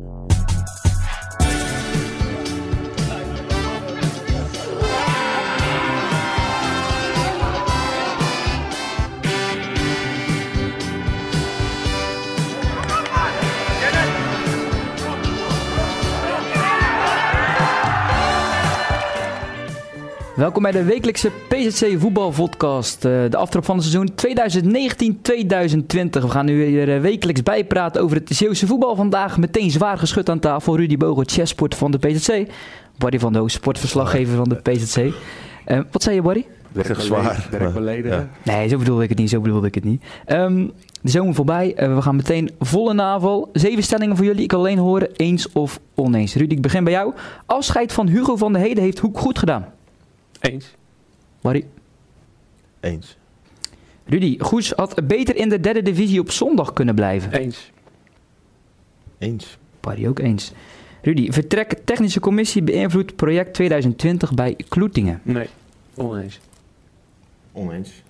Thank you. Welkom bij de wekelijkse PZC voetbalvodcast. Uh, de aftrap van het seizoen 2019-2020. We gaan nu weer uh, wekelijks bijpraten over het Zeeuwse voetbal. Vandaag meteen zwaar geschud aan tafel. Rudy Bogo, chessport van de PZC. Barry van Doos, sportverslaggever van de PZC. Uh, eh, wat zei je, Barry? Werk zwaar. Werk beledigen. Nee, zo bedoelde ik het niet. Zo bedoelde ik het niet. Um, de zomer voorbij. we gaan meteen volle navel. Zeven stellingen voor jullie. Ik kan alleen horen eens of oneens. Rudy, ik begin bij jou. Afscheid van Hugo van der Heden heeft Hoek goed gedaan. Eens. Barry? Eens. Rudy, Goes had beter in de derde divisie op zondag kunnen blijven. Eens. Eens. Barry ook eens. Rudy, vertrek technische commissie beïnvloedt project 2020 bij Kloetingen. Nee, oneens. Oneens.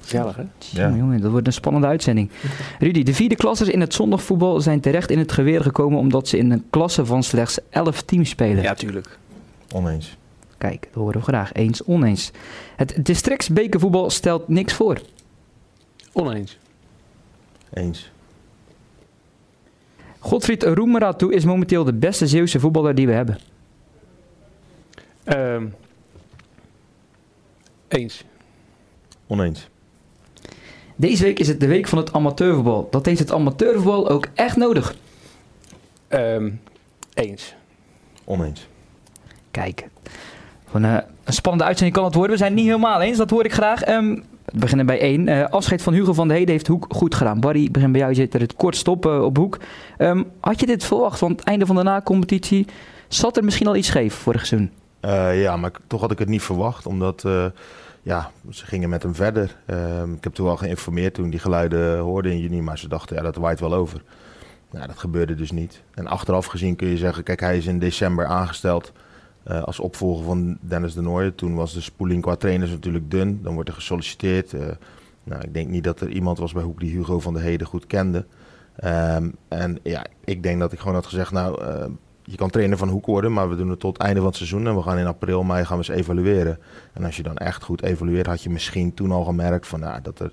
Gezellig, hè? Ja. Jongen, dat wordt een spannende uitzending. Rudy, de vierde klassers in het zondagvoetbal zijn terecht in het geweer gekomen omdat ze in een klasse van slechts 11 teams spelen. Ja, tuurlijk. Oneens. Kijk, dat horen we graag. Eens, oneens. Het districtsbekervoetbal stelt niks voor. Oneens. Eens. Godfried Roemeratu is momenteel de beste Zeeuwse voetballer die we hebben. Um, eens. Oneens. Deze week is het de week van het amateurvoetbal. Dat heeft het amateurvoetbal ook echt nodig. Um, eens. Oneens. Kijk, een, uh, een, spannende uitzending kan het worden. We zijn het niet helemaal eens, dat hoor ik graag. Um, we beginnen bij één. Uh, afscheid van Hugo van de Heden heeft Hoek goed gedaan. Barry, begin bij jou. Je zit er het kort stoppen op Hoek. Um, had je dit verwacht? Want het einde van de na-competitie zat er misschien al iets scheef vorig seizoen. Uh, ja, maar toch had ik het niet verwacht. Omdat ja, ze gingen met hem verder. Ehm, ik heb toen al geïnformeerd toen die geluiden hoorden in juni. Maar ze dachten, ja, dat waait wel over. Nou, dat gebeurde dus niet. En achteraf gezien kun je zeggen, kijk, hij is in december aangesteld... Uh, als opvolger van Dennis de Nooijen. Toen was de spoeling qua trainers natuurlijk dun. Dan wordt er gesolliciteerd. Uh, nou, ik denk niet dat er iemand was bij Hoek die Hugo van de Heden goed kende. Um, en ja, ik denk dat ik gewoon had gezegd, nou, uh, je kan trainer van Hoek worden, maar we doen het tot het einde van het seizoen. En we gaan in april, mei gaan we eens evalueren. En als je dan echt goed evalueert, had je misschien toen al gemerkt van, nou, dat er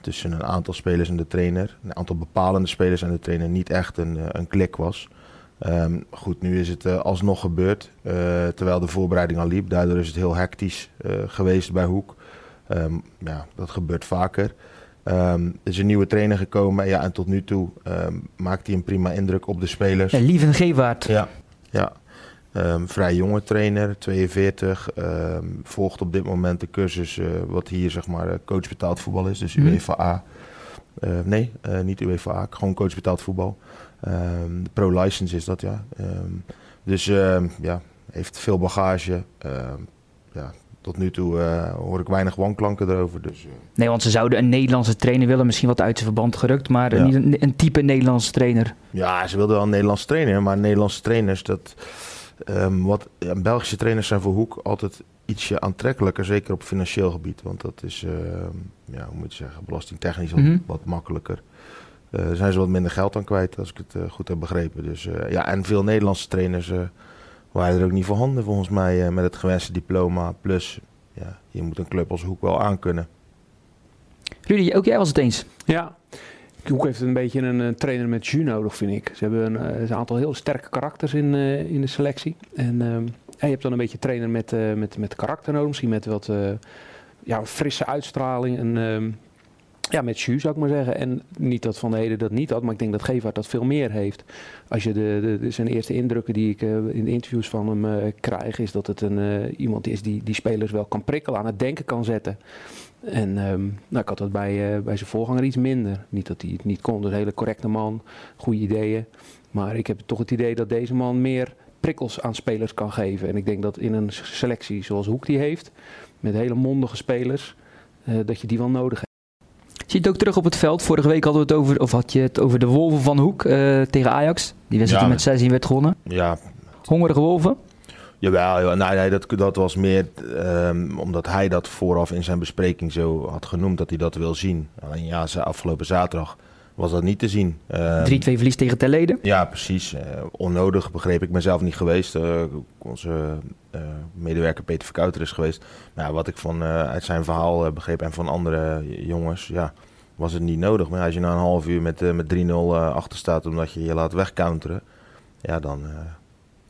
tussen een aantal spelers en de trainer, een aantal bepalende spelers en de trainer, niet echt een, een klik was. Um, goed, nu is het uh, alsnog gebeurd, uh, terwijl de voorbereiding al liep. Daardoor is het heel hectisch uh, geweest bij Hoek. Um, ja, dat gebeurt vaker. Um, er is een nieuwe trainer gekomen ja, en tot nu toe maakt hij een prima indruk op de spelers. Ja, Lieven Gewaard. Ja, ja. vrij jonge trainer, 42. volgt op dit moment de cursus wat hier zeg maar coach betaald voetbal is, dus mm. UEFA A. nee, niet UEFA gewoon coach betaald voetbal. De pro-license is dat, ja. Um, dus um, ja, heeft veel bagage. ja, tot nu toe uh, hoor ik weinig wanklanken erover. Dus, uh. Nee, want ze zouden een Nederlandse trainer willen, misschien wat uit zijn verband gerukt, maar ja. niet een, een, type Nederlandse trainer. Ja, ze wilden wel een Nederlandse trainer, maar Nederlandse trainers, dat, wat, ja, Belgische trainers zijn voor Hoek altijd ietsje aantrekkelijker, zeker op financieel gebied. Want dat is, ja, hoe moet je zeggen, belastingtechnisch wat, mm -hmm. wat makkelijker. Uh, zijn ze wat minder geld aan kwijt, als ik het uh, goed heb begrepen. Dus, uh, ja, en veel Nederlandse trainers waren er ook niet voorhanden, volgens mij, met het gewenste diploma. Plus, ja, je moet een club als Hoek wel aankunnen. Rudy, ook jij was het eens? Ja, Hoek heeft een beetje een trainer met jus nodig, vind ik. Ze hebben een, een aantal heel sterke karakters in, in de selectie. En je hebt dan een beetje trainer met, met, met karakter nodig, misschien met wat ja, frisse uitstraling. En ehm, ja, met jus zou ik maar zeggen. En niet dat Van de Heden dat niet had, maar ik denk dat Gevaert dat veel meer heeft. Als je de, de, zijn eerste indrukken die ik uh, in de interviews van hem uh, krijg, is dat het een, uh, iemand is die, die spelers wel kan prikkelen, aan het denken kan zetten. En um, nou, ik had dat bij, bij zijn voorganger iets minder. Niet dat hij het niet kon, dus een hele correcte man, goede ideeën. Maar ik heb toch het idee dat deze man meer prikkels aan spelers kan geven. En ik denk dat in een selectie zoals Hoek die heeft, met hele mondige spelers, dat je die wel nodig hebt. Zie je het ook terug op het veld? Vorige week hadden we het over, of had je het over de Wolven van Hoek uh, tegen Ajax. Die wedstrijd ja, met 16 werd gewonnen. Ja. Hongerige Wolven? Jawel, ja, nou, nee, dat, dat was meer um, omdat hij dat vooraf in zijn bespreking zo had genoemd dat hij dat wil zien. Alleen ja, afgelopen zaterdag was dat niet te zien. Ehm, 3-2 verlies tegen Terleden. Ja, precies. Eh, onnodig begreep ik mezelf niet geweest. Eh, onze eh, medewerker Peter Verkouter is geweest. Maar ja, wat ik van, eh, uit zijn verhaal begreep en van andere jongens, ja, was het niet nodig. Maar ja, als je na een half uur met, met 3-0 eh, achter staat omdat je je laat wegcounteren, ja, dan eh,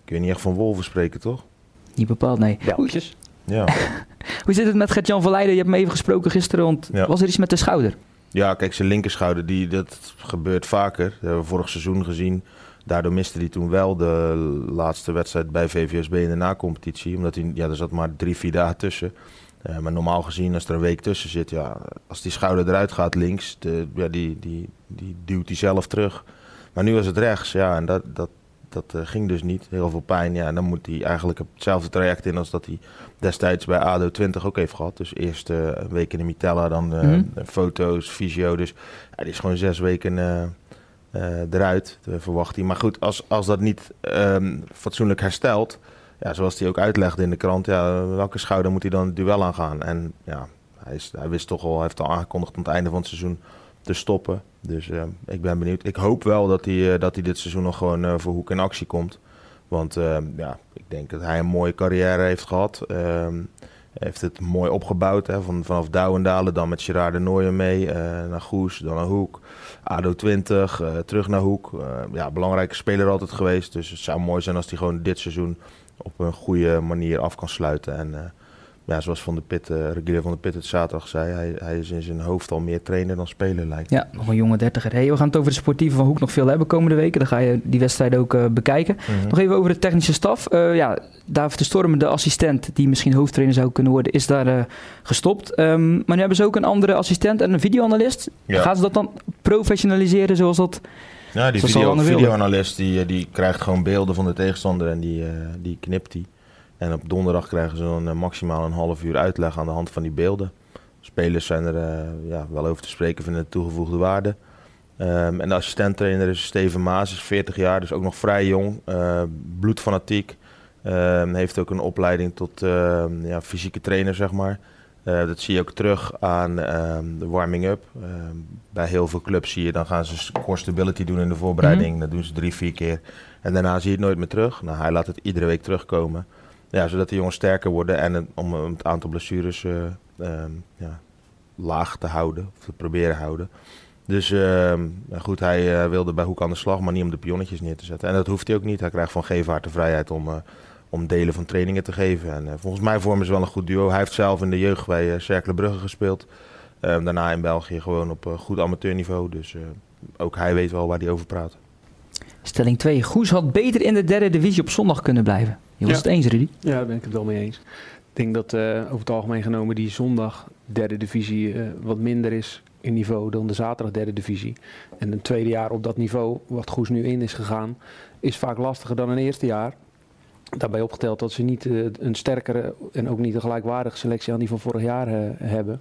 kun je niet echt van wolven spreken, toch? Niet bepaald, nee. Hoe, Beltjes. Ja. hoe zit het met Gert-Jan van Leijden? Je hebt me even gesproken gisteren, want Ja. was er iets met de schouder? Ja, kijk, zijn linkerschouder, die, dat gebeurt vaker. Dat hebben we vorig seizoen gezien. Daardoor miste hij toen wel de laatste wedstrijd bij VVSB in de nacompetitie. Omdat hij, ja, er zat maar drie, vier dagen tussen. Eh, maar normaal gezien, als er een week tussen zit, ja, als die schouder eruit gaat links, de, ja, die, die, die duwt hij zelf terug. Maar nu was het rechts, ja, en dat, dat, dat eh, ging dus niet. Heel veel pijn, ja, en dan moet hij eigenlijk hetzelfde traject in als dat hij destijds bij ADO 20 ook heeft gehad. Dus eerst eh, een week in de Mitella, dan eh, Mhm. foto's, fysio. Dus ja, die is gewoon zes weken eruit, verwacht hij. Maar goed, als, als dat niet ehm, fatsoenlijk herstelt, ja, zoals hij ook uitlegde in de krant, ja, welke schouder moet hij dan het duel aangaan? En ja, hij, is, hij wist toch al, hij heeft al aangekondigd aan het einde van het seizoen te stoppen. Dus eh, ik ben benieuwd. Ik hoop wel dat hij, eh, dat hij dit seizoen nog gewoon eh, voor Hoek in actie komt. Want eh, ja, ik denk dat hij een mooie carrière heeft gehad. Ehm, heeft het mooi opgebouwd. Hè, van, vanaf Douwendalen, dan met Gerard de Nooijen mee. eh, naar Goes, dan naar Hoek. ADO 20, eh, terug naar Hoek. Ja, belangrijke speler altijd geweest. Dus het zou mooi zijn als hij gewoon dit seizoen op een goede manier af kan sluiten. En ja, zoals Van de Pit, Regulier van de Pit het zaterdag zei, hij, hij is in zijn hoofd al meer trainer dan speler lijkt. Ja, nog een jonge dertiger. Hey, we gaan het over de sportieve van Hoek nog veel hebben komende weken. Dan ga je die wedstrijd ook eh, bekijken. Mhm. Nog even over de technische staf. Eh, ja, David de Storm, de assistent die misschien hoofdtrainer zou kunnen worden, is daar gestopt. Ehm, maar nu hebben ze ook een andere assistent en een videoanalist. Ja. Gaan ze dat dan professionaliseren zoals dat... Ja, die video, videoanalist die, die krijgt gewoon beelden van de tegenstander en die, die knipt die. En op donderdag krijgen ze dan eh, maximaal een half uur uitleg aan de hand van die beelden. Spelers zijn er eh, ja, wel over te spreken, vinden het toegevoegde waarde. Ehm, en de assistenttrainer is Steven Maas, is 40 jaar, dus ook nog vrij jong. eh, bloedfanatiek. Ehm, heeft ook een opleiding tot ehm, ja, fysieke trainer, zeg maar. Eh, dat zie je ook terug aan ehm, de warming-up. Ehm, bij heel veel clubs zie je, dan gaan ze core stability doen in de voorbereiding. Dat doen ze drie, vier keer. En daarna zie je het nooit meer terug. Nou, hij laat het iedere week terugkomen. Ja, zodat de jongens sterker worden en om het aantal blessures eh, ehm, ja, laag te houden. Of te proberen houden. Dus ehm, nou goed, hij eh, wilde bij Hoek aan de slag, maar niet om de pionnetjes neer te zetten. En dat hoeft hij ook niet. Hij krijgt van Gevaart de vrijheid om, eh, om delen van trainingen te geven. En volgens mij vormen ze wel een goed duo. Hij heeft zelf in de jeugd bij uh, Cercle Brugge gespeeld. Ehm, daarna in België gewoon op goed amateurniveau. Dus ook hij weet wel waar hij over praat. Stelling 2. Goes had beter in de derde divisie op zondag kunnen blijven. Je was Ja. het eens, Rudy? Ja, daar ben ik het wel mee eens. Ik denk dat eh, over het algemeen genomen die zondag derde divisie eh, wat minder is in niveau dan de zaterdag derde divisie. En een tweede jaar op dat niveau, wat Goes nu in is gegaan, is vaak lastiger dan een eerste jaar. Daarbij opgeteld dat ze niet eh, een sterkere en ook niet een gelijkwaardige selectie aan die van vorig jaar hebben.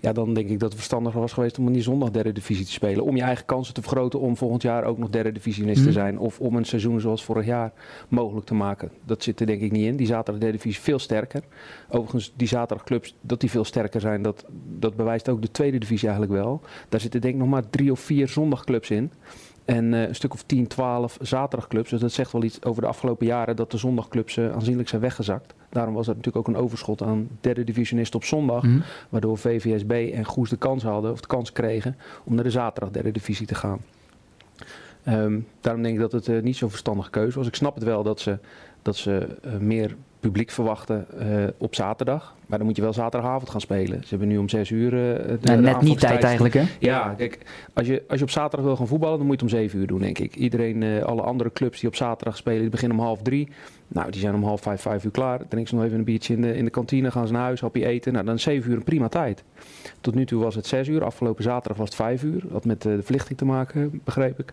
Ja, dan denk ik dat het verstandiger was geweest om in die zondag derde divisie te spelen. Om je eigen kansen te vergroten om volgend jaar ook nog derde divisionist te Mhm. zijn. Of om een seizoen zoals vorig jaar mogelijk te maken. Dat zit er denk ik niet in. Die zaterdag derde divisie is veel sterker. Overigens, die zaterdagclubs, dat die veel sterker zijn, dat, dat bewijst ook de tweede divisie eigenlijk wel. Daar zitten denk ik nog maar drie of vier zondagclubs in. En eh, een stuk of 10, 12 zaterdagclubs. Dus dat zegt wel iets over de afgelopen jaren dat de zondagclubs eh, aanzienlijk zijn weggezakt. Daarom was er natuurlijk ook een overschot aan derde divisionisten op zondag. Mhm. Waardoor VVSB en Goes de kans hadden, of de kans kregen, om naar de zaterdag derde divisie te gaan. Ehm, daarom denk ik dat het eh, niet zo'n verstandige keuze was. Ik snap het wel dat ze, dat ze eh, meer publiek verwachten eh, op zaterdag. Maar dan moet je wel zaterdagavond gaan spelen. Ze hebben nu om zes uur... eh, de- net niet tijd eigenlijk, hè? Ja, kijk, als je, als je op zaterdag wil gaan voetballen, dan moet je het om 7 uur doen, denk ik. Iedereen, eh, alle andere clubs die op zaterdag spelen, die beginnen om half drie. Nou, die zijn om half vijf, vijf uur klaar. Dan drinken ze nog even een biertje in de, in de kantine, gaan ze naar huis, hapje eten. Nou, dan is 7 uur een prima tijd. Tot nu toe was het 6 uur. Afgelopen zaterdag was het 5 uur. Had met de verlichting te maken, begreep ik.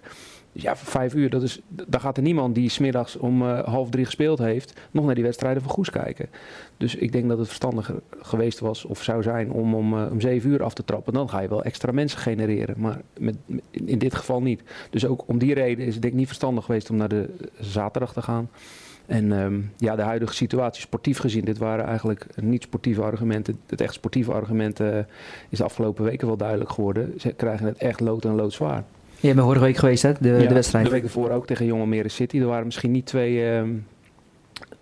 Dus ja, 5 uur, dat is, daar gaat er niemand die smiddags om eh, half drie gespeeld heeft, nog naar die wedstrijden van Goes kijken. Dus ik denk dat het verstandiger geweest was, of zou zijn, om om, eh, om 7 uur af te trappen. Dan ga je wel extra mensen genereren. Maar in dit geval niet. Dus ook om die reden is het denk ik niet verstandig geweest om naar de zaterdag te gaan. En ehm, ja, de huidige situatie, sportief gezien, dit waren eigenlijk niet sportieve argumenten. Het echt sportieve argument eh, is de afgelopen weken wel duidelijk geworden. Ze krijgen het echt lood en loodzwaar. Je bent vorige week geweest, hè? De, Ja, de wedstrijd. De week ervoor ook tegen Jong Almere City. Er waren misschien niet twee ehm,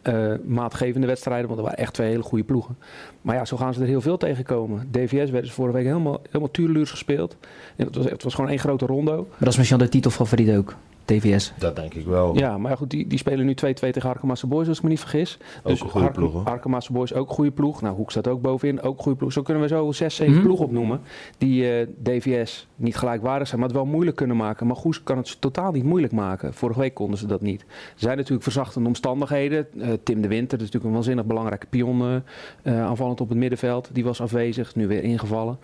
eh, maatgevende wedstrijden, want er waren echt twee hele goede ploegen. Maar ja, zo gaan ze er heel veel tegenkomen. DVS werd dus vorige week helemaal, helemaal tuurluurs gespeeld. En het, was, het was gewoon één grote rondo. Maar dat is misschien de titelfavoriet ook. TVS. Dat denk ik wel. Ja, maar goed, die, die spelen nu 2-2 tegen Arkemaanse Boys, als ik me niet vergis. Ook een goede ploeg, hoor. Boys ook een goede ploeg. Nou, Hoek staat ook bovenin, ook een goede ploeg. Zo kunnen we zo 6, 7 Mhm. ploegen opnoemen die eh, DVS niet gelijkwaardig zijn, maar het wel moeilijk kunnen maken. Maar Goes kan het totaal niet moeilijk maken. Vorige week konden ze dat niet. Er zijn natuurlijk verzachtende omstandigheden. Eh, Tim de Winter, dat is natuurlijk een waanzinnig belangrijke pion eh, aanvallend op het middenveld. Die was afwezig, nu weer ingevallen.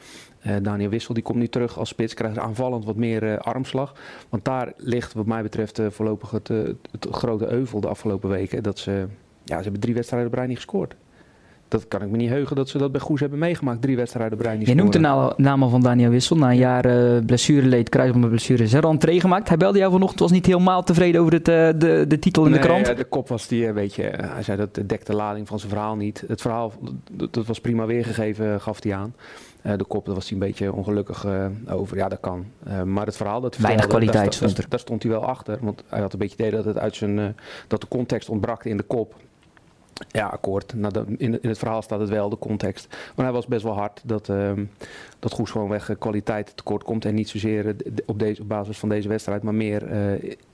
Eh, Daniel Wissel die komt nu terug als spits, krijgt aanvallend wat meer eh, armslag. Want daar ligt wat mij betreft eh, voorlopig het, het grote euvel de afgelopen weken. Dat ze, ja, ze hebben drie wedstrijden op rij niet gescoord. Dat kan ik me niet heugen dat ze dat bij Goes hebben meegemaakt. Drie wedstrijden op rij niet Je noemt de naam al van Daniel Wissel. Na een jaar eh blessureleed, kruisbandblessure, is er al een gemaakt. Hij belde jou vanochtend, was niet helemaal tevreden over het, de, de titel in de krant. ja, de kop was die, weet je, hij zei dat dekte de lading van zijn verhaal niet. Het verhaal, dat, dat was prima weergegeven, gaf hij aan. Eh, de kop, daar was hij een beetje ongelukkig eh, over. Ja, dat kan. Eh, maar het verhaal dat hij Weinig kwaliteit daar, stond daar, daar stond hij wel achter. Want hij had een beetje het idee dat, het uit zijn, dat de context ontbrak in de kop. Ja, akkoord. Nou, dat- in, in het verhaal staat het wel, de context. Maar hij was best wel hard dat, ehm dat Goes gewoonweg kwaliteit tekort komt. En niet zozeer op, deze, op basis van deze wedstrijd, maar meer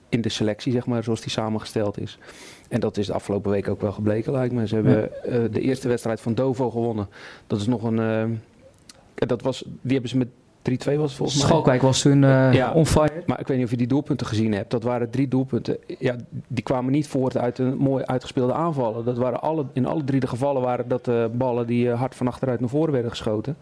in de selectie, zeg maar, zoals die samengesteld is. En dat is de afgelopen week ook wel gebleken, lijkt me. Ze hebben de eerste wedstrijd van Dovo gewonnen. Dat is nog een... dat was, die hebben ze met 3-2 was volgens mij. Schalkwijk was toen eh Ja. on fire. Maar ik weet niet of je die doelpunten gezien hebt. Dat waren drie doelpunten. Ja, die kwamen niet voort uit een mooi uitgespeelde aanvallen. Dat waren alle, in alle drie de gevallen waren dat eh, ballen die eh, hard van achteruit naar voren werden geschoten.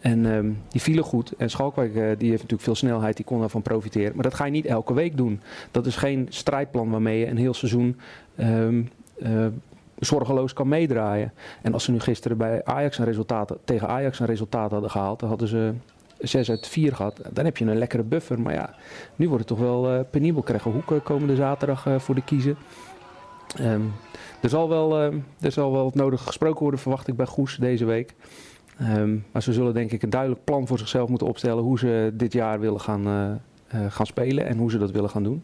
En ehm, die vielen goed. En Schalkwijk die heeft natuurlijk veel snelheid, die kon daarvan profiteren. Maar dat ga je niet elke week doen. Dat is geen strijdplan waarmee je een heel seizoen eh, zorgeloos kan meedraaien. En als ze nu gisteren bij Ajax een resultaat, tegen Ajax een resultaat hadden gehaald, dan hadden ze 6 uit 4 gehad. Dan heb je een lekkere buffer. Maar ja, nu wordt het toch wel eh, penibel. Krijgen hoeken komende zaterdag eh, voor de kiezen. Ehm, er, zal wel, ehm, er zal wel het nodige gesproken worden, verwacht ik bij Goes deze week. Ehm, maar ze zullen denk ik een duidelijk plan voor zichzelf moeten opstellen hoe ze dit jaar willen gaan, gaan spelen en hoe ze dat willen gaan doen.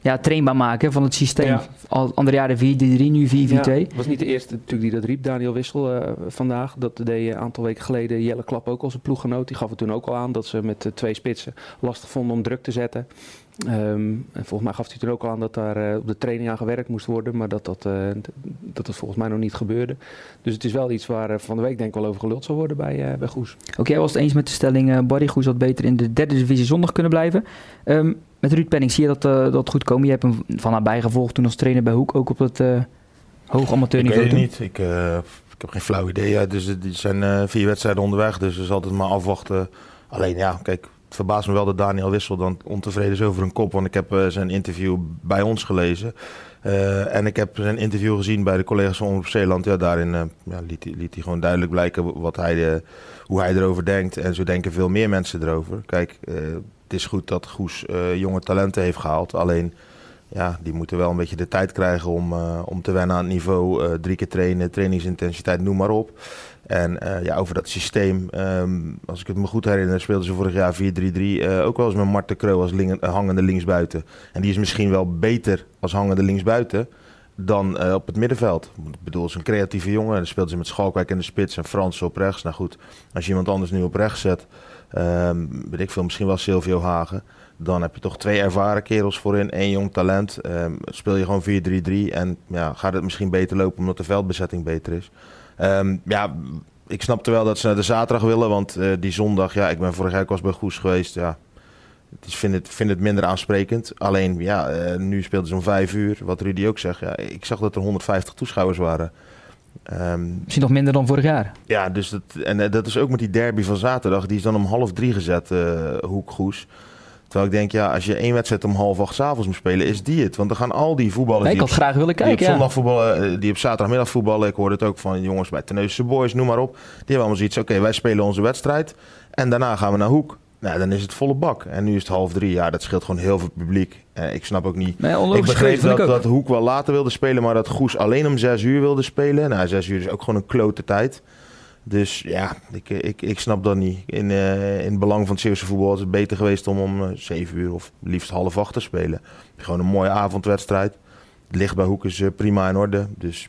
Ja, trainbaar maken van het systeem. Ja. Al andere jaren 4-3, nu 4-4-2. Ja, was niet de eerste natuurlijk die dat riep, Daniel Wissel eh, vandaag. Dat deed een aantal weken geleden Jelle Klap ook als een ploeggenoot. Die gaf het toen ook al aan dat ze met eh, twee spitsen lastig vonden om druk te zetten. Ehm, en volgens mij gaf hij toen ook al aan dat daar eh, op de training aan gewerkt moest worden. Maar dat dat, eh, dat dat volgens mij nog niet gebeurde. Dus het is wel iets waar van de week denk ik wel over geluld zal worden bij, eh, bij Goes. Ook jij was het eens met de stelling, Barry Goes had beter in de derde divisie zondag kunnen blijven. Ehm, met Ruud Penning zie je dat, eh, dat goed komen. Je hebt hem van nabij gevolgd toen als trainer bij Hoek, ook op het eh hoog Ik amateurniveau. weet het niet. Ik, eh, ik heb geen flauw idee. Ja, dus het zijn vier wedstrijden onderweg, dus er is altijd maar afwachten. Alleen ja, kijk, het verbaast me wel dat Daniel Wissel dan ontevreden is over een kop. Want ik heb zijn interview bij ons gelezen. En ik heb zijn interview gezien bij de collega's van Omroep Zeeland. Ja, daarin ja, liet, hij, liet hij gewoon duidelijk blijken wat hij, hoe hij erover denkt. En zo denken veel meer mensen erover. Kijk, het is goed dat Goes eh, jonge talenten heeft gehaald. Alleen ja, die moeten wel een beetje de tijd krijgen om, eh, om te wennen aan het niveau. eh, drie keer trainen, trainingsintensiteit, noem maar op. En ja, over dat systeem, ehm, als ik het me goed herinner, speelden ze vorig jaar 4-3-3. eh, ook wel eens met Marten Kroo als hangende linksbuiten. En die is misschien wel beter als hangende linksbuiten dan op het middenveld. Ik bedoel, het is een creatieve jongen. En dan speelt ze met Schalkwijk in de spits en Frans op rechts. Nou goed, als je iemand anders nu op rechts zet, ehm weet ik veel, misschien wel Silvio Hagen. Dan heb je toch twee ervaren kerels voorin, één jong talent. Ehm, speel je gewoon 4-3-3 en ja, gaat het misschien beter lopen omdat de veldbezetting beter is. Ehm, ja, ik snapte wel dat ze naar de zaterdag willen, want eh, die zondag, ja, ik ben vorig jaar ook was bij Goes geweest, ja. Het is, vind, het, vind het minder aansprekend. Alleen, ja, eh, nu speelden ze om vijf uur, wat Rudy ook zegt. Ja, ik zag dat er 150 toeschouwers waren. Ehm, Misschien nog minder dan vorig jaar. ja, dus dat, en eh, dat is ook met die derby van zaterdag. Die is dan om half drie gezet, eh Hoek Goes. Terwijl ik denk, ja, als je één wedstrijd om half acht 's avonds moet spelen, is die het. Want dan gaan al die voetballers Nee, ik die had graag willen die op kijken. Ja. zondag voetballen, eh, die op zaterdagmiddag voetballen. Ik hoorde het ook van jongens bij Tenneuze Boys, noem maar op. Die hebben allemaal zoiets, oké, wij spelen onze wedstrijd. En daarna gaan we naar Hoek. Nou, dan is het volle bak. En nu is het half drie. Ja, dat scheelt gewoon heel veel publiek. Eh, ik snap ook niet... Nee, Ik begreep dat, ik dat Hoek wel later wilde spelen, maar dat Goes alleen om zes uur wilde spelen. Nou, zes uur is ook gewoon een klote tijd. Dus ja, ik, ik, ik snap dat niet. In, uh, in het belang van het Zeeuwse voetbal is het beter geweest om om uh, 7 uur of liefst half acht te spelen. Gewoon een mooie avondwedstrijd. Het licht bij Hoek is uh, prima in orde. Dus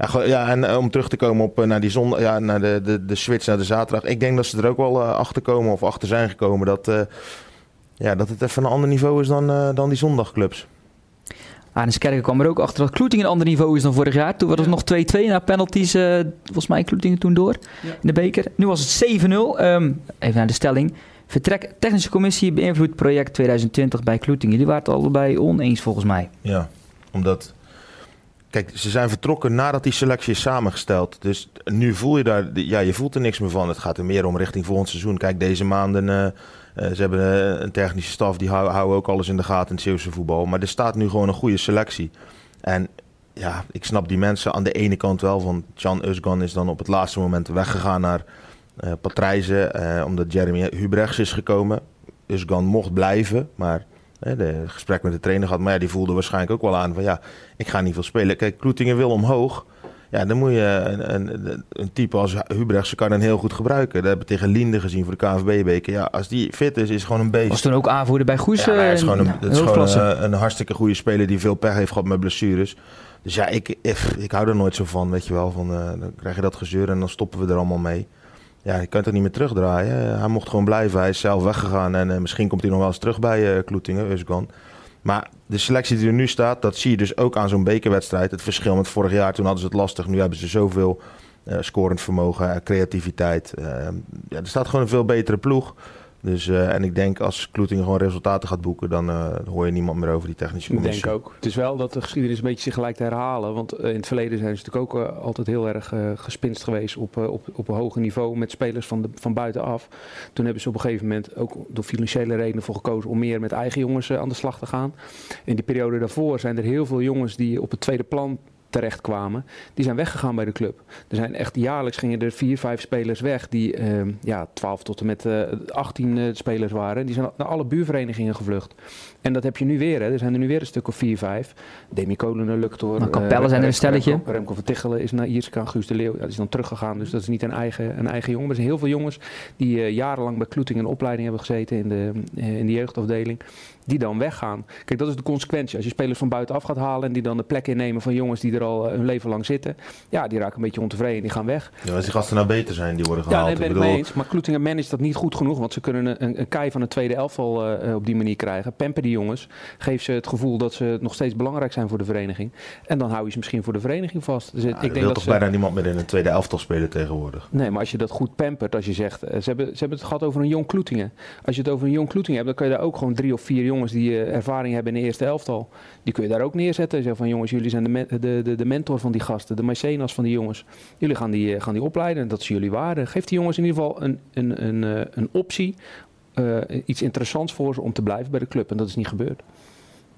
ja, ja en om terug te komen op naar die zondag, ja, naar de, de, de switch naar de zaterdag. Ik denk dat ze er ook wel achter komen of achter zijn gekomen dat, ja, dat het even een ander niveau is dan, dan die zondagclubs. Arnes Kerken kwam er ook achter dat Kloeting een ander niveau is dan vorig jaar. Toen was het nog 2-2 na penalties. Uh, volgens mij Kloeting toen door ja. in de beker. Nu was het 7-0. Um, even naar de stelling. Vertrek technische commissie beïnvloedt project 2020 bij Kloeting. Jullie waren het allebei oneens volgens mij. Ja, omdat... Kijk, ze zijn vertrokken nadat die selectie is samengesteld. Dus nu voel je daar... Ja, je voelt er niks meer van. Het gaat er meer om richting volgend seizoen. Kijk, deze maanden... Uh, uh, ze hebben uh, een technische staf, die houden, ook alles in de gaten in het Zeeuwse voetbal. Maar er staat nu gewoon een goede selectie. En ja, ik snap die mensen aan de ene kant wel. Van Jan Usgan is dan op het laatste moment weggegaan naar Patrijzen. omdat Jeremy Hubrechts is gekomen. Usgan mocht blijven, maar de gesprek met de trainer gehad. Maar ja, die voelde waarschijnlijk ook wel aan van ja, ik ga niet veel spelen. Kijk, Kloetingen wil omhoog. Ja, dan moet je een, een, een type als Hubrecht, kan dan heel goed gebruiken. Dat hebben we tegen Linde gezien voor de KNVB-beker. Ja, als die fit is, is gewoon een beest. Was toen ook aanvoerder bij Goes? Ja, hij is gewoon, een, dat is gewoon een, een, hartstikke goede speler die veel pech heeft gehad met blessures. Dus ja, ik, ik, ik hou er nooit zo van, weet je wel. Van, uh, dan krijg je dat gezeur en dan stoppen we er allemaal mee. Ja, je kan het niet meer terugdraaien. Hij mocht gewoon blijven. Hij is zelf weggegaan en uh, misschien komt hij nog wel eens terug bij uh, Kloetingen, Usgan. Maar de selectie die er nu staat, dat zie je dus ook aan zo'n bekerwedstrijd. Het verschil met vorig jaar, toen hadden ze het lastig. Nu hebben ze zoveel uh, scorend vermogen, creativiteit. Uh, ja, er staat gewoon een veel betere ploeg. Dus, uh, en ik denk als Kloeting gewoon resultaten gaat boeken, dan uh, hoor je niemand meer over die technische commissie. Ik denk ook. Het is wel dat de geschiedenis een beetje zich gelijk te herhalen. Want uh, in het verleden zijn ze natuurlijk ook altijd heel erg gespinst geweest op, op, op een hoger niveau met spelers van, de, van buitenaf. Toen hebben ze op een gegeven moment ook door financiële redenen voor gekozen om meer met eigen jongens aan de slag te gaan. In die periode daarvoor zijn er heel veel jongens die op het tweede plan terechtkwamen, die zijn weggegaan bij de club. Er zijn echt jaarlijks gingen er vier, vijf spelers weg die uh, ja, 12 tot en met uh, 18 uh, spelers waren. Die zijn naar alle buurverenigingen gevlucht. En dat heb je nu weer. Hè. Er zijn er nu weer een stuk of vier, vijf. Demi Kolen, Luctor. Maar Capelle zijn er een stelletje. Remco, Remco van Tichelen is naar Ierska. Guus de Leeuw ja, is dan teruggegaan. Dus dat is niet een eigen, een eigen jongen. er zijn heel veel jongens die jarenlang bij Kloeting een opleiding hebben gezeten in de, in de jeugdafdeling die dan weggaan. Kijk, dat is de consequentie. Als je spelers van buitenaf gaat halen en die dan de plek innemen van jongens die er al hun leven lang zitten, ja, die raken een beetje ontevreden, die gaan weg. Ja, als die gasten nou beter zijn, die worden gehaald. Ja, nee, ben ik mee eens. Maar Kloetingen managt dat niet goed genoeg, want ze kunnen een, een, een kei van de tweede elftal uh, op die manier krijgen. Pemper die jongens, geef ze het gevoel dat ze nog steeds belangrijk zijn voor de vereniging. En dan hou je ze misschien voor de vereniging vast. Dus ja, ik denk wil dat toch ze... bijna niemand meer in een tweede elftal spelen tegenwoordig. Nee, maar als je dat goed pampert, als je zegt, uh, ze, hebben, ze hebben het gehad over een jong Kloetingen. Als je het over een jong Kloetingen hebt, dan kun je daar ook gewoon drie of vier jongens die uh, ervaring hebben in de eerste elftal. Die kun je daar ook neerzetten. Zeg van jongens, jullie zijn de, me de, de, de mentor van die gasten, de mecenas van die jongens. Jullie gaan die, gaan die opleiden, dat is jullie waarde. Geef die jongens in ieder geval een, een, een, een optie, uh, iets interessants voor ze om te blijven bij de club. En dat is niet gebeurd.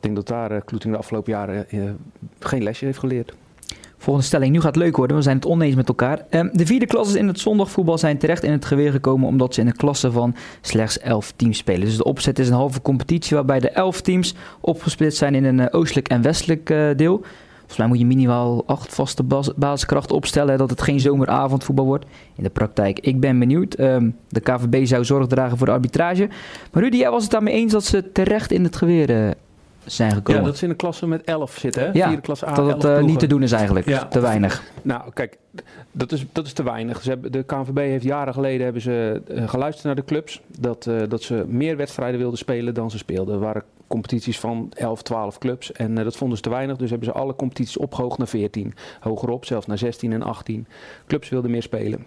Ik denk dat daar uh, de afgelopen jaren uh, geen lesje heeft geleerd. Volgende stelling, nu gaat het leuk worden, we zijn het oneens met elkaar. Um, de vierde klassen in het zondagvoetbal zijn terecht in het geweer gekomen omdat ze in een klasse van slechts 11 teams spelen. Dus de opzet is een halve competitie waarbij de 11 teams opgesplitst zijn in een oostelijk en westelijk deel. Volgens mij moet je minimaal acht vaste bas basiskrachten opstellen dat het geen zomeravondvoetbal wordt. In de praktijk, ik ben benieuwd. Um, de KVB zou zorg dragen voor de arbitrage. Maar Rudy, jij was het daarmee eens dat ze terecht in het geweer uh, zijn gekomen. Ja, dat ze in een klasse met 11 zitten. Hè? Ja, Vierde klasse A, dat het uh, niet te doen is eigenlijk. Ja. Te weinig. Nou, kijk, dat is, dat is te weinig. Ze hebben, de KNVB heeft jaren geleden hebben ze, uh, geluisterd naar de clubs. Dat, uh, dat ze meer wedstrijden wilden spelen dan ze speelden. Er waren competities van 11, 12 clubs. En dat vonden ze te weinig. Dus hebben ze alle competities opgehoogd naar 14. Hogerop, zelfs naar 16 en 18. Clubs wilden meer spelen.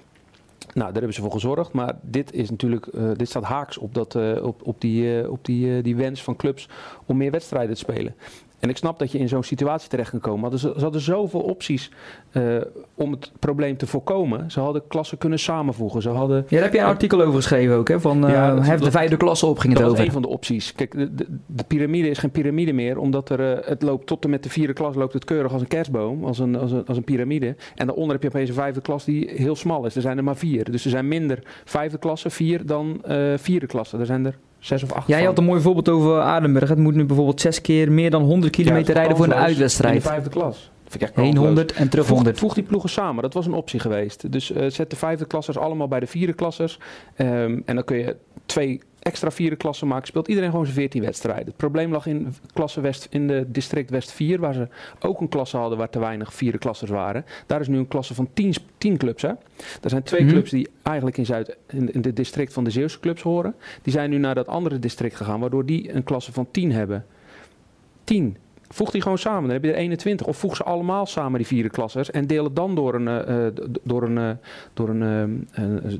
Nou, daar hebben ze voor gezorgd. Maar dit is natuurlijk, uh, dit staat haaks op, dat, uh, op, op, die, uh, op die, die wens van clubs om meer wedstrijden te spelen. En ik snap dat je in zo'n situatie terecht kan komen. Maar ze, ze hadden zoveel opties uh, om het probleem te voorkomen. Ze hadden klassen kunnen samenvoegen. Ze hadden, ja, daar heb je een artikel over geschreven ook. Hè? Van, uh, ja, hef de vijfde klasse op ging het dat over. Dat is een van de opties. Kijk, de, de, de piramide is geen piramide meer. Omdat er, uh, het loopt tot en met de vierde klas loopt het keurig als een kerstboom. Als een, als een, als een piramide. En daaronder heb je opeens een vijfde klas die heel smal is. Er zijn er maar vier. Dus er zijn minder vijfde klasse, vier dan vierde klasse. Er zijn er zes of acht. Ja, je had een mooi voorbeeld over Adenburg. Het moet nu bijvoorbeeld zes keer meer dan 100 kilometer ja, rijden voor een uitwedstrijd. In de vijfde klas. Kansloos. 100 en terug Voeg, 100. voeg die ploegen samen, dat was een optie geweest. Dus eh, zet de vijfde klassers allemaal bij de vierde klassers. Ehm, en dan kun je twee extra vierde klassen maken. Speelt iedereen gewoon zijn 14 wedstrijden. Het probleem lag in klasse West, in de district West 4, waar ze ook een klasse hadden waar te weinig vierde klassers waren. Daar is nu een klasse van 10, 10 clubs. Hè? Er zijn twee Mhm. clubs die eigenlijk in, Zuid, in, in het district van de Zeeuwse clubs horen. Die zijn nu naar dat andere district gegaan, waardoor die een klasse van 10 hebben. 10. Voeg die gewoon samen, dan heb je er 21. Of voeg ze allemaal samen, die vierde klassers. En deel het dan door, een, eh, eh, door, een, eh, door, een,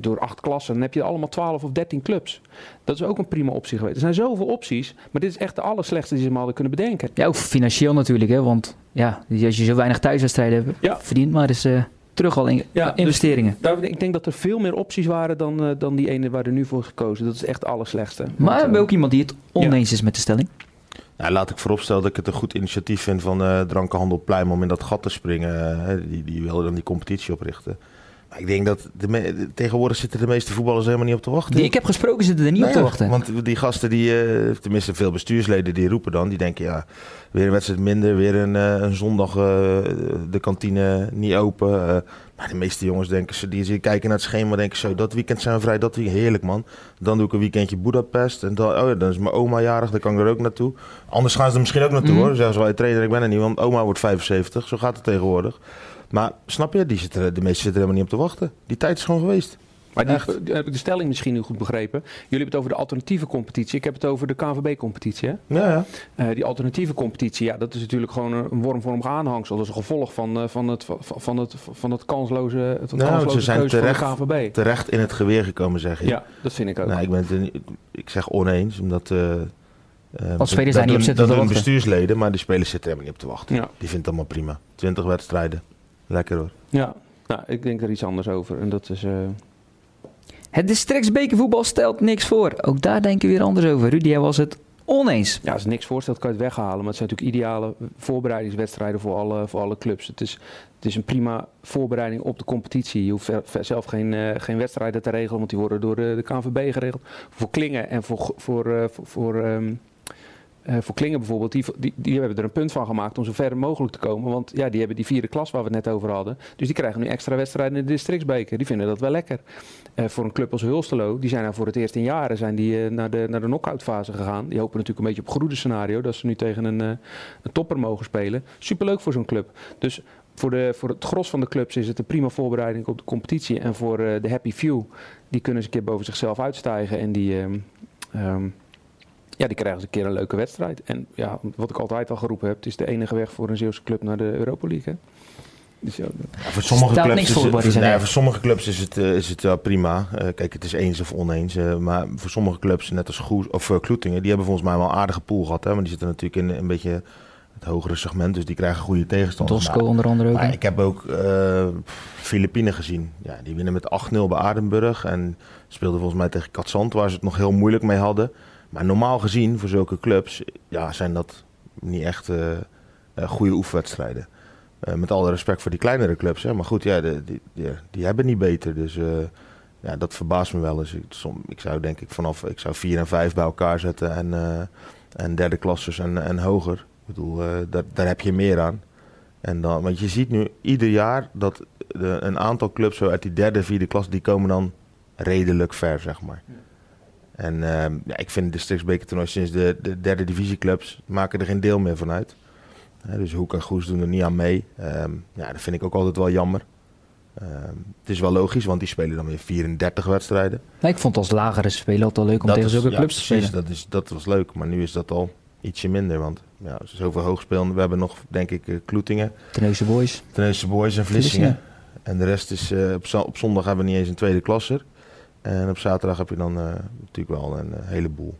door acht klassen. Dan heb je allemaal 12 of 13 clubs. Dat is ook een prima optie geweest. Er zijn zoveel opties, maar dit is echt de allerslechtste die ze maar hadden kunnen bedenken. Ja, ook financieel natuurlijk, hè. Want ja, als je zo weinig thuiswedstrijden hebt, Ja. verdient maar eens terug al in Ja, dus- investeringen. Daar, ik denk dat er veel meer opties waren dan, dan die ene waar er nu voor gekozen. Dat is echt het allerslechtste. maar Want, we hebben ook iemand die het oneens is met de stelling. Nou, laat ik vooropstellen dat ik het een goed initiatief vind van eh Drankenhandel Pluim om in dat gat te springen. die, die wilden dan die competitie oprichten. Maar ik denk dat de tegenwoordig zitten de meeste voetballers helemaal niet op te wachten. Die ik heb gesproken zitten er niet op te wachten. Want die gasten, die, eh, tenminste veel bestuursleden, die roepen dan. Die denken, ja, weer een wedstrijd minder, weer een, eh, een zondag de kantine niet open. Maar de meeste jongens denken, ze, die die kijken naar het schema denken zo, dat weekend zijn we vrij, dat weekend, heerlijk man. Dan doe ik een weekendje Budapest en dan, oh ja, dan is mijn oma jarig, dan kan ik er ook naartoe. Anders gaan ze er misschien ook naartoe Mhm. hoor. Zeggen ze wel, trainer, ik ben er niet, want oma wordt 75. Zo gaat het tegenwoordig. Maar snap je, die zitten, de meesten zitten er helemaal niet op te wachten. Die tijd is gewoon geweest. Maar die, heb ik de stelling misschien nu goed begrepen. Jullie hebben het over de alternatieve competitie. Ik heb het over de KNVB-competitie. Hè? Ja, ja. Eh, die alternatieve competitie, ja, dat is natuurlijk gewoon een wormvormig aanhangsel. Dat is een gevolg van, eh, van, het, van, van, het, van het kansloze, het Nou, kansloze ze zijn keuze terecht- van de KNVB. Terecht in het geweer gekomen, zeg je. Ja, dat vind ik ook. Nou, ik, ben het ik zeg oneens, omdat... eh eh, dat- spelers daar niet op zitten Dat te doen wachten. bestuursleden, maar die spelers zitten helemaal niet op te wachten. ja. Die vindt het allemaal prima. 20 wedstrijden. Lekker hoor. ja, nou, ik denk er iets anders over. En dat is... Het districtsbekervoetbal stelt niks voor. Ook daar denken we weer anders over. Rudy, jij was het oneens. Ja, als niks voorstelt, kan je het weghalen. Maar het zijn natuurlijk ideale voorbereidingswedstrijden voor alle, voor alle clubs. Het is, het is een prima voorbereiding op de competitie. Je hoeft zelf geen, eh, geen wedstrijden te regelen, want die worden door de, de KNVB geregeld. Voor Klingen en voor, voor, eh, voor, voor, ehm, eh, voor Klingen bijvoorbeeld, die, die, die hebben er een punt van gemaakt om zo ver mogelijk te komen. Want ja, die hebben die vierde klas waar we het net over hadden. Dus die krijgen nu extra wedstrijden in de districtsbeker. Die vinden dat wel lekker. Eh, voor een club als Hulstelo, die zijn nou voor het eerst in jaren zijn die, eh, naar de, naar de knock-out fase gegaan. Die hopen natuurlijk een beetje op het goede scenario, dat ze nu tegen een, een topper mogen spelen. Superleuk voor zo'n club. Dus voor, de, voor het gros van de clubs is het een prima voorbereiding op de competitie. En voor de happy few, die kunnen eens een keer boven zichzelf uitstijgen. En die, ehm, ehm, ja, die krijgen eens een keer een leuke wedstrijd. En ja, wat ik altijd al geroepen heb, het is de enige weg voor een Zeeuwse club naar de Europa League. Hè? Dus ja, Ja, voor sommige clubs is voor, het, voor sommige clubs is het, is het wel prima. Eh, kijk, het is eens of oneens. eh, maar voor sommige clubs, net als Goes, of eh, Kloetingen, die hebben volgens mij wel een aardige pool gehad. Hè? Maar die zitten natuurlijk in een beetje het hogere segment. Dus die krijgen goede tegenstanders. Tosco Maar- onder andere ook. Maar ik heb ook eh Filipijnen gezien. Ja, die winnen met 8-0 bij Adenburg. En speelden volgens mij tegen Katzand, waar ze het nog heel moeilijk mee hadden. Maar normaal gezien, voor zulke clubs, ja, zijn dat niet echt eh, eh, goede oefenwedstrijden. Eh, met alle respect voor die kleinere clubs. Hè. Maar goed, ja, die, die, die hebben niet beter. Dus ja, dat verbaast me wel eens. Ik, zou denk ik vanaf ik zou 4 en 5 bij elkaar zetten. En, en derde klassers en, en hoger. Ik bedoel, daar, daar heb je meer aan. En dan, want je ziet nu ieder jaar dat de, een aantal clubs zo uit die derde, vierde klas, die komen dan redelijk ver, zeg maar. En ehm, ja, ik vind het districtsbekertoernooi sinds de, de derde divisieclubs maken er geen deel meer van uit. Dus Hoek en Goes doen er niet aan mee. Ehm, ja, dat vind ik ook altijd wel jammer. Ehm, het is wel logisch, want die spelen dan weer 34 wedstrijden. Nee, ik vond als lagere speler altijd leuk om tegen is- zulke ja, clubs te spelen. Dat, is, dat was leuk, maar nu is dat al ietsje minder. Want ja, zoveel hoog spelen. We hebben nog, denk ik, eh, Kloetingen, Teneuze Boys. Teneuze Boys en Vlissingen. En de rest is, eh, op, op zondag hebben we niet eens een tweede klasser. En op zaterdag heb je dan eh, natuurlijk wel een eh, heleboel.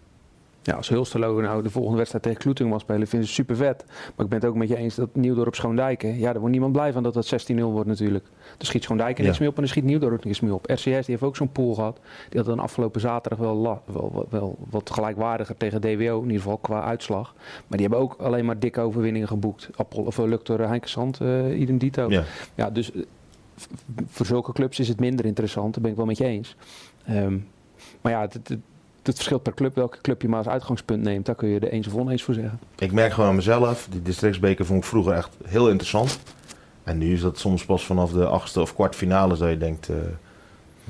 Ja, als Hulsterlo nou de volgende wedstrijd tegen Kloetingen mag spelen, vinden ze super vet. Maar ik ben het ook met je eens dat Nieuwdorp Schoondijken, ja, daar wordt niemand blij van dat dat 16-0 wordt natuurlijk. Dan schiet Schoondijken niks meer op en dan schiet Nieuwdorp niks meer op. RCS die heeft ook zo'n pool gehad. Die had dan afgelopen zaterdag wel, wel, wel, wel wat gelijkwaardiger tegen DWO, in ieder geval qua uitslag. Maar die hebben ook alleen maar dikke overwinningen geboekt. Appel, of uh, Luctor Heinkensand, uh, idem dito. Ja. Ja, dus eh, voor zulke clubs is het minder interessant, daar ben ik wel met je eens. Ehm, maar ja, het, het, het verschilt per club welke club je maar als uitgangspunt neemt. Daar kun je er eens of oneens voor zeggen. Ik merk gewoon aan mezelf, die districtsbeker vond ik vroeger echt heel interessant. En nu is dat soms pas vanaf de achtste of kwartfinale dat je denkt... eh,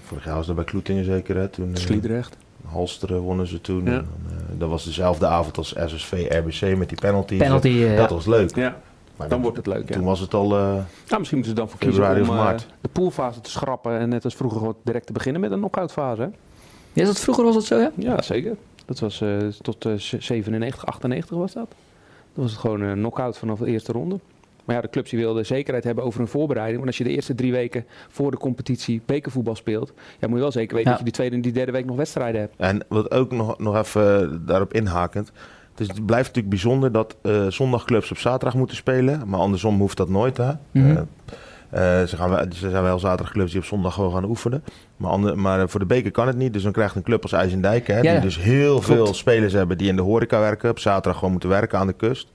vorig jaar was dat bij Kloetingen zeker, hè? Toen, Sliedrecht. Halsteren wonnen ze toen. Ja. En, eh, dat was dezelfde avond als SSV RBC met die penalty. Penalty, Dat ja. was leuk. Ja, Maar dan wordt het leuk. Toen Ja. was het al... eh, Nou, misschien moeten ze dan voor kiezen Februari om of eh, maart. de poolfase te schrappen en net als vroeger gewoon direct te beginnen met een knock-out fase. Hè? Ja, is dat vroeger was dat zo, ja? Ja, zeker. Dat was eh, tot eh, 97, 98 was dat. Dan was het gewoon een knock-out vanaf de eerste ronde. Maar ja, de clubs die wilden zekerheid hebben over een voorbereiding. Want als je de eerste drie weken voor de competitie bekervoetbal speelt, ja, moet je wel zeker weten Ja. dat je die tweede en die derde week nog wedstrijden hebt. En wat ook nog, nog even daarop inhakend. Het, is, het blijft natuurlijk bijzonder dat eh, zondagclubs op zaterdag moeten spelen. Maar andersom hoeft dat nooit. Hè? Mhm. Eh, eh, ze, gaan er zijn wel zaterdagclubs die op zondag gewoon gaan oefenen. Maar, ander, maar voor de beker kan het niet. Dus dan krijgt een club als IJsendijk... Hè, Ja, die dus heel Klopt. veel spelers hebben die in de horeca werken... op zaterdag gewoon moeten werken aan de kust.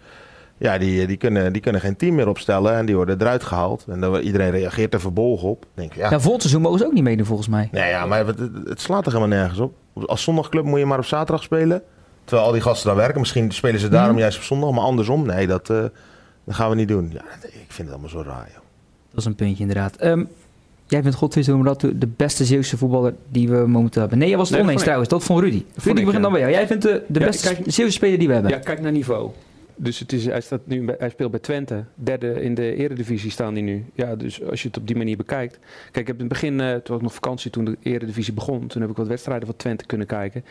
Ja, die, die, kunnen, die kunnen geen team meer opstellen en die worden eruit gehaald. En dan, iedereen reageert er verbolgen op. Denk ja, Ja, volgend seizoen mogen ze ook niet meedoen volgens mij. Nee, ja, maar het- het slaat er helemaal nergens op. Als zondagclub moet je maar op zaterdag spelen. Terwijl al die gasten dan werken. Misschien spelen ze daarom Mhm. juist op zondag, maar andersom. Nee, dat, eh, dat gaan we niet doen. Ja, ik vind het allemaal zo raar, joh. Dat is een puntje inderdaad. Ehm, jij vindt Godfried dat de beste Zeeuwse voetballer die we momenteel hebben. Nee, jij was het Nee, oneens trouwens. Dat vond Rudy. Rudy, ik, ik begin ja. dan bij jou. Jij vindt de, de Ja, beste kijk- Zeeuwse speler die we hebben. Ja, kijk naar niveau. Dus het is, hij, staat nu, hij speelt bij Twente. Derde in de eredivisie staan die nu. Ja, dus als je het op die manier bekijkt. Kijk, ik heb in het begin, eh, toen was nog vakantie, toen de eredivisie begon. Toen heb ik wat wedstrijden van Twente kunnen kijken.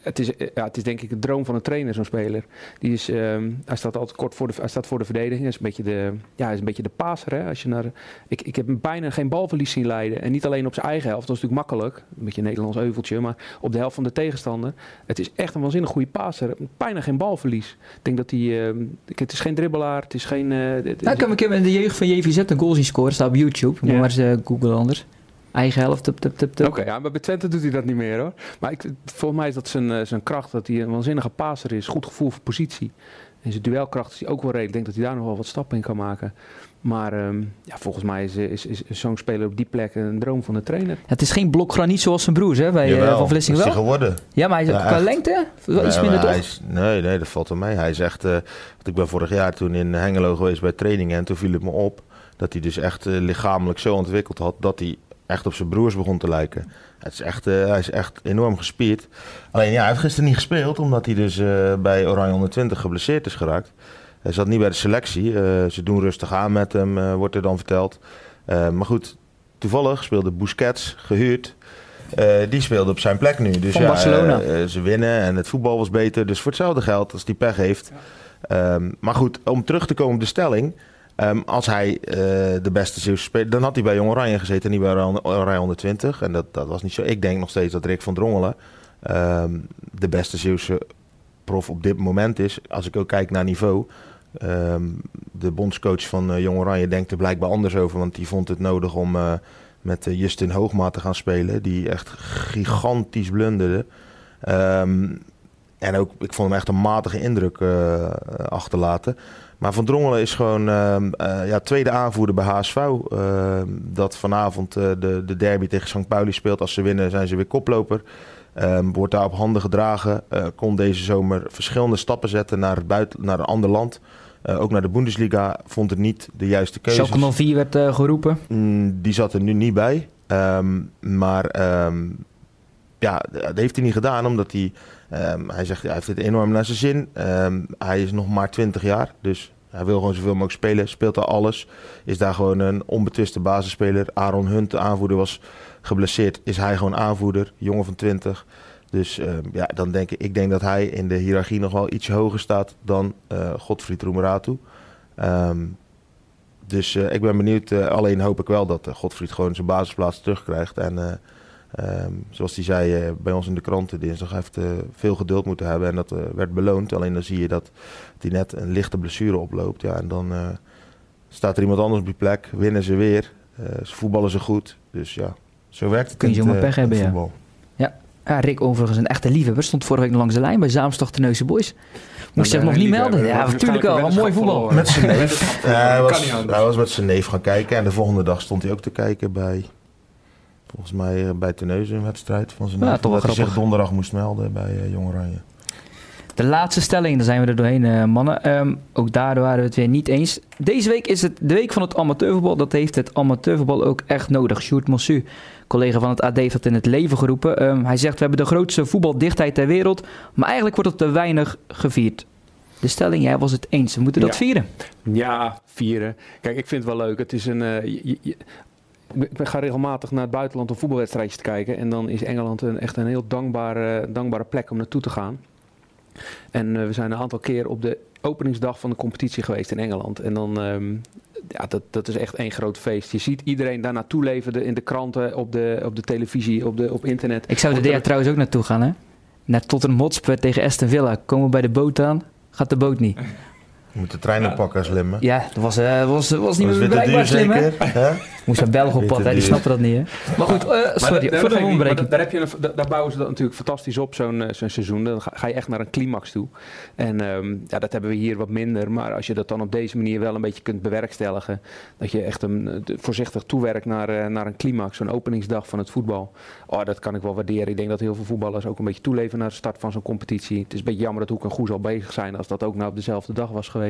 Het is, eh, ja, het is denk ik een droom van een trainer, zo'n speler. Die is, ehm, hij staat altijd kort voor de, hij staat voor de verdediging. Hij is een beetje de, ja, hij is een beetje de paser. Hè? Als je naar, ik, ik heb bijna geen balverlies zien leiden. En niet alleen op zijn eigen helft, dat is natuurlijk makkelijk. Een beetje een Nederlands euveltje. Maar op de helft van de tegenstander. Het is echt een waanzinnig goede paser. Bijna geen balverlies. Ik denk dat hij... ik- het is geen dribbelaar, het is geen... eh, Nou, ik heb een keer in de jeugd van JVZ een goal zien scoren. Staat op YouTube. Moet maar eens googlen anders. Eigen helft. Tup, tup, tup. Oké, ja, maar bij Twente doet hij dat niet meer hoor. Maar ik, volgens mij is dat zijn, eh, zijn kracht, dat hij een waanzinnige paser is. Goed gevoel voor positie. En zijn duelkracht is hij ook wel redelijk. Ik denk dat hij daar nog wel wat stappen in kan maken. Maar ehm, ja, volgens mij is, is, is, is zo'n speler op die plek een droom van de trainer. Het is geen blokgraniet zoals zijn broers hè, bij eh, Jawel, Van Vlissingen is wel. hij geworden. Ja, maar hij is Ja, qua echt. lengte wel iets Nee, minder toch? is- nee, nee, dat valt er mee. Hij is echt... eh, want ik ben vorig jaar toen in Hengelo geweest bij trainingen. En toen viel het me op dat hij dus echt eh, lichamelijk zo ontwikkeld had... dat hij echt op zijn broers begon te lijken. Het is echt, hij is echt enorm gespierd. Alleen ja, hij heeft gisteren niet gespeeld... omdat hij dus eh, bij Oranje 120 geblesseerd is geraakt. Hij zat niet bij de selectie. Eh, ze doen rustig aan met hem, eh, wordt er dan verteld. Eh, maar goed, toevallig speelde Busquets, gehuurd... Eh, die speelde op zijn plek nu. Dus Van ja, Barcelona. ze winnen en het voetbal was beter. Dus voor hetzelfde geld, als die pech heeft. Ehm, maar goed, om terug te komen op de stelling. ehm, als hij eh, de beste Zeeuwse speler... Dan had hij bij Jong Oranje gezeten, niet bij Oranje Oranje 120. En dat, dat was niet zo. Ik denk nog steeds dat Rick van Drongelen... ehm, de beste Zeeuwse prof op dit moment is. Als ik ook kijk naar niveau... Ehm, de bondscoach van eh, Jong Oranje denkt er blijkbaar anders over. Want die vond het nodig om eh, met eh, Justin Hoogma te gaan spelen. Die echt gigantisch blunderde. Ehm, en ook, ik vond hem echt een matige indruk achterlaten. Maar Van Drongelen is gewoon ehm, eh, ja, tweede aanvoerder bij HSV. dat vanavond de, de derby tegen St. Pauli speelt. Als ze winnen zijn ze weer koploper. Wordt daar op handen gedragen. Kon deze zomer verschillende stappen zetten naar, het buiten, naar een ander land. Eh, ook naar de Bundesliga. Vond het niet de juiste keuze. Schalke 04 werd eh, geroepen. Mm, die zat er nu niet bij. Ehm, maar ehm, ja, dat heeft hij niet gedaan, omdat hij... ehm, hij zegt, hij heeft het enorm naar zijn zin. Hij is nog maar 20 jaar, dus hij wil gewoon zoveel mogelijk spelen. Speelt al alles. Is daar gewoon een onbetwiste basisspeler. Aaron Hunt, de aanvoerder, was geblesseerd. Is hij gewoon aanvoerder, jongen van 20. Dus ehm, ja, dan denk ik, ik denk dat hij in de hiërarchie nog wel iets hoger staat dan eh Godfried Roemeratu. Ehm dus eh, ik ben benieuwd. eh, alleen hoop ik wel dat Godfried gewoon zijn basisplaats terugkrijgt. En eh, ehm, zoals hij zei bij ons in de kranten dinsdag, heeft veel geduld moeten hebben. En dat werd beloond. Alleen dan zie je dat hij net een lichte blessure oploopt. Ja, en dan staat er iemand anders op die plek. Winnen ze weer. Ze voetballen ze goed. Dus ja, zo werkt het Kun je zomaar pech hebben, ja. Ja, Rick overigens een echte liefhebber. Stond vorige week nog langs de lijn bij Zaamstag Terneuzen Boys. Moest Nou, zich nog nee, niet melden. Ja, natuurlijk wel. Een mooi voetbal. Met zijn neef. Ja, hij, was, hij was met zijn neef gaan kijken. En de volgende dag stond hij ook te kijken bij... Volgens mij eh, bij Terneuzen een wedstrijd van zijn Ja, neef. omdat hij zich donderdag moest melden bij eh Jong Oranje. De laatste stelling, daar zijn we er doorheen, eh, mannen. Ehm, ook daar waren we het weer niet eens. Deze week is het de week van het amateurvoetbal. Dat heeft het amateurvoetbal ook echt nodig. Sjoerd Mossu, collega van het AD, heeft dat in het leven geroepen. Ehm, hij zegt, we hebben de grootste voetbaldichtheid ter wereld. Maar eigenlijk wordt het te weinig gevierd. De stelling, jij was het eens. We moeten dat Ja. vieren. Ja, vieren. Kijk, ik vind het wel leuk. Het is een. eh, je- je- je- ik ga regelmatig naar het buitenland om voetbalwedstrijdjes te kijken. En dan is Engeland een, echt een heel dankbare, dankbare plek om naartoe te gaan. En eh, we zijn een aantal keer op de openingsdag van de competitie geweest in Engeland. En dan, ehm, ja, dat, dat is echt één groot feest. Je ziet iedereen daar naartoe leven de- in de kranten, op de, op de televisie, op, de, op internet. Ik zou dit jaar trouwens ook naartoe gaan, hè? Naar Tottenham Hotspur tegen Aston Villa. Komen we bij de boot aan, gaat de boot niet. Je moet de trein pakken, slimmen. Ja, dat was, eh, was, was niet Dat meer zeker? hè? Moest naar België op pad? Die snappen dat niet, hè? Maar goed, eh, sorry, Maar voor de daar, heb je een, daar, daar bouwen ze dat natuurlijk fantastisch op, zo'n eh, zo'n seizoen. Dan ga, ga je echt naar een climax toe. En ehm, ja, dat hebben we hier wat minder. Maar als je dat dan op deze manier wel een beetje kunt bewerkstelligen. Dat je echt een, voorzichtig toewerkt naar, eh, naar een climax, zo'n openingsdag van het voetbal. Oh, dat kan ik wel waarderen. Ik denk dat heel veel voetballers ook een beetje toeleven naar de start van zo'n competitie. Het is een beetje jammer dat Hoek en Goes al bezig zijn. Als dat ook nou op dezelfde dag was geweest,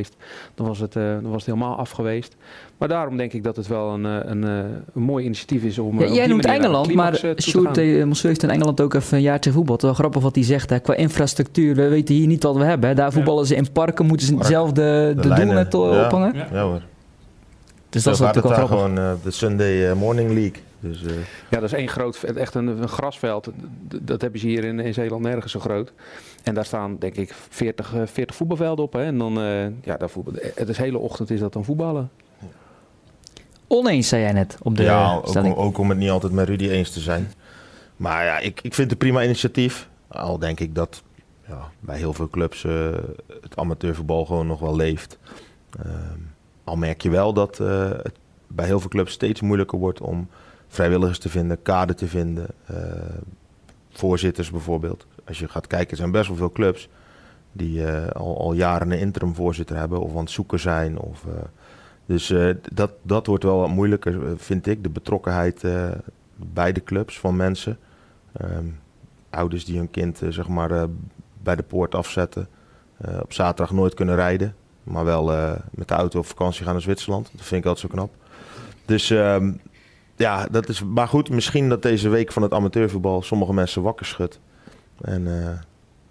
dan was het, eh, dan was het helemaal af geweest. Maar daarom denk ik dat het wel een, eh, een, eh, een mooi initiatief is om. Ja, jij noemt Engeland, maar Sjoerd Monsieur heeft in Engeland ook even een jaartje voetbal. Wel grappig wat hij zegt, hè. qua infrastructuur. We weten hier niet wat we hebben. Hè. Daar voetballen ze in parken, moeten ze zelf de, de, doelnet ja. ophangen. Ja. Ja hoor. Dus dat is natuurlijk het wel gewoon de Sunday Morning League. Dus eh, Ja, dat is één groot, echt een, een grasveld. D- Dat hebben ze hier in, in Zeeland nergens zo groot. En daar staan denk ik 40, eh, 40 voetbalvelden op. Hè? En dan, eh ja, daar voetbal, het is hele ochtend is dat dan voetballen. Oneens, zei jij net op de ja, ook om, stelling. ook om het niet altijd met Rudy eens te zijn. Maar ja, ik, ik vind het een prima initiatief. Al denk ik dat ja, bij heel veel clubs eh, het amateurvoetbal gewoon nog wel leeft. Ehm, al merk je wel dat eh, het bij heel veel clubs steeds moeilijker wordt om vrijwilligers te vinden, kader te vinden. eh, voorzitters bijvoorbeeld. Als je gaat kijken, er zijn best wel veel clubs die eh, al, al jaren een interim voorzitter hebben of aan het zoeken zijn. Of, eh, dus eh, dat, dat wordt wel wat moeilijker, vind ik. De betrokkenheid bij de clubs van mensen. Ehm, ouders die hun kind zeg maar, bij de poort afzetten. op zaterdag nooit kunnen rijden. Maar wel met de auto op vakantie gaan naar Zwitserland. Dat vind ik altijd zo knap. Dus ehm, ja, dat is. Maar goed, misschien dat deze week van het amateurvoetbal sommige mensen wakker schudt. En eh,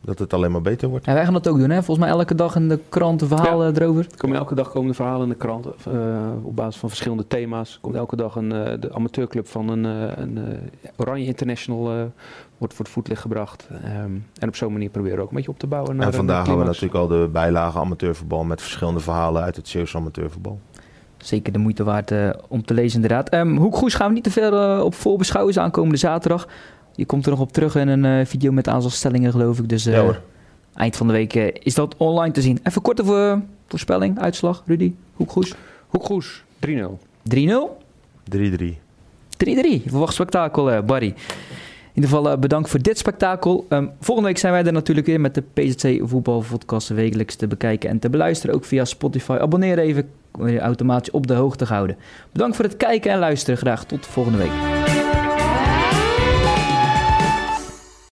dat het alleen maar beter wordt. En wij gaan dat ook doen, hè? Volgens mij elke dag in de kranten verhalen erover. Er komen elke dag komen de verhalen in de krant eh, op basis van verschillende thema's. Er komt elke dag een, eh, de amateurclub van een, eh, een eh, Oranje International eh, wordt voor het voetlicht gebracht. Ehm, en op zo'n manier proberen we ook een beetje op te bouwen. Naar En vandaag hadden we natuurlijk al de bijlage amateurvoetbal met verschillende verhalen uit het Zeeuwse amateurvoetbal. Zeker de moeite waard om te lezen, inderdaad. Ehm Hoek Goes gaan we niet te veel eh, op voorbeschouwen. Is aankomende zaterdag. Je komt er nog op terug in een eh, video met aantalstellingen, geloof ik. Dus eh, Ja hoor. eind van de week eh, is dat online te zien. Even korte voor, voorspelling, uitslag, Rudy. Hoek Goes. Hoek Goes, 3-0. 3-0. 3-3. 3-3. Verwacht spektakel, eh, Barry. In ieder geval eh, bedankt voor dit spektakel. Ehm, volgende week zijn wij er natuurlijk weer met de PZC Voetbalpodcast wekelijks te bekijken en te beluisteren. Ook via Spotify. Abonneer even om je automatisch op de hoogte te houden. Bedankt voor het kijken en luisteren. Graag tot volgende week.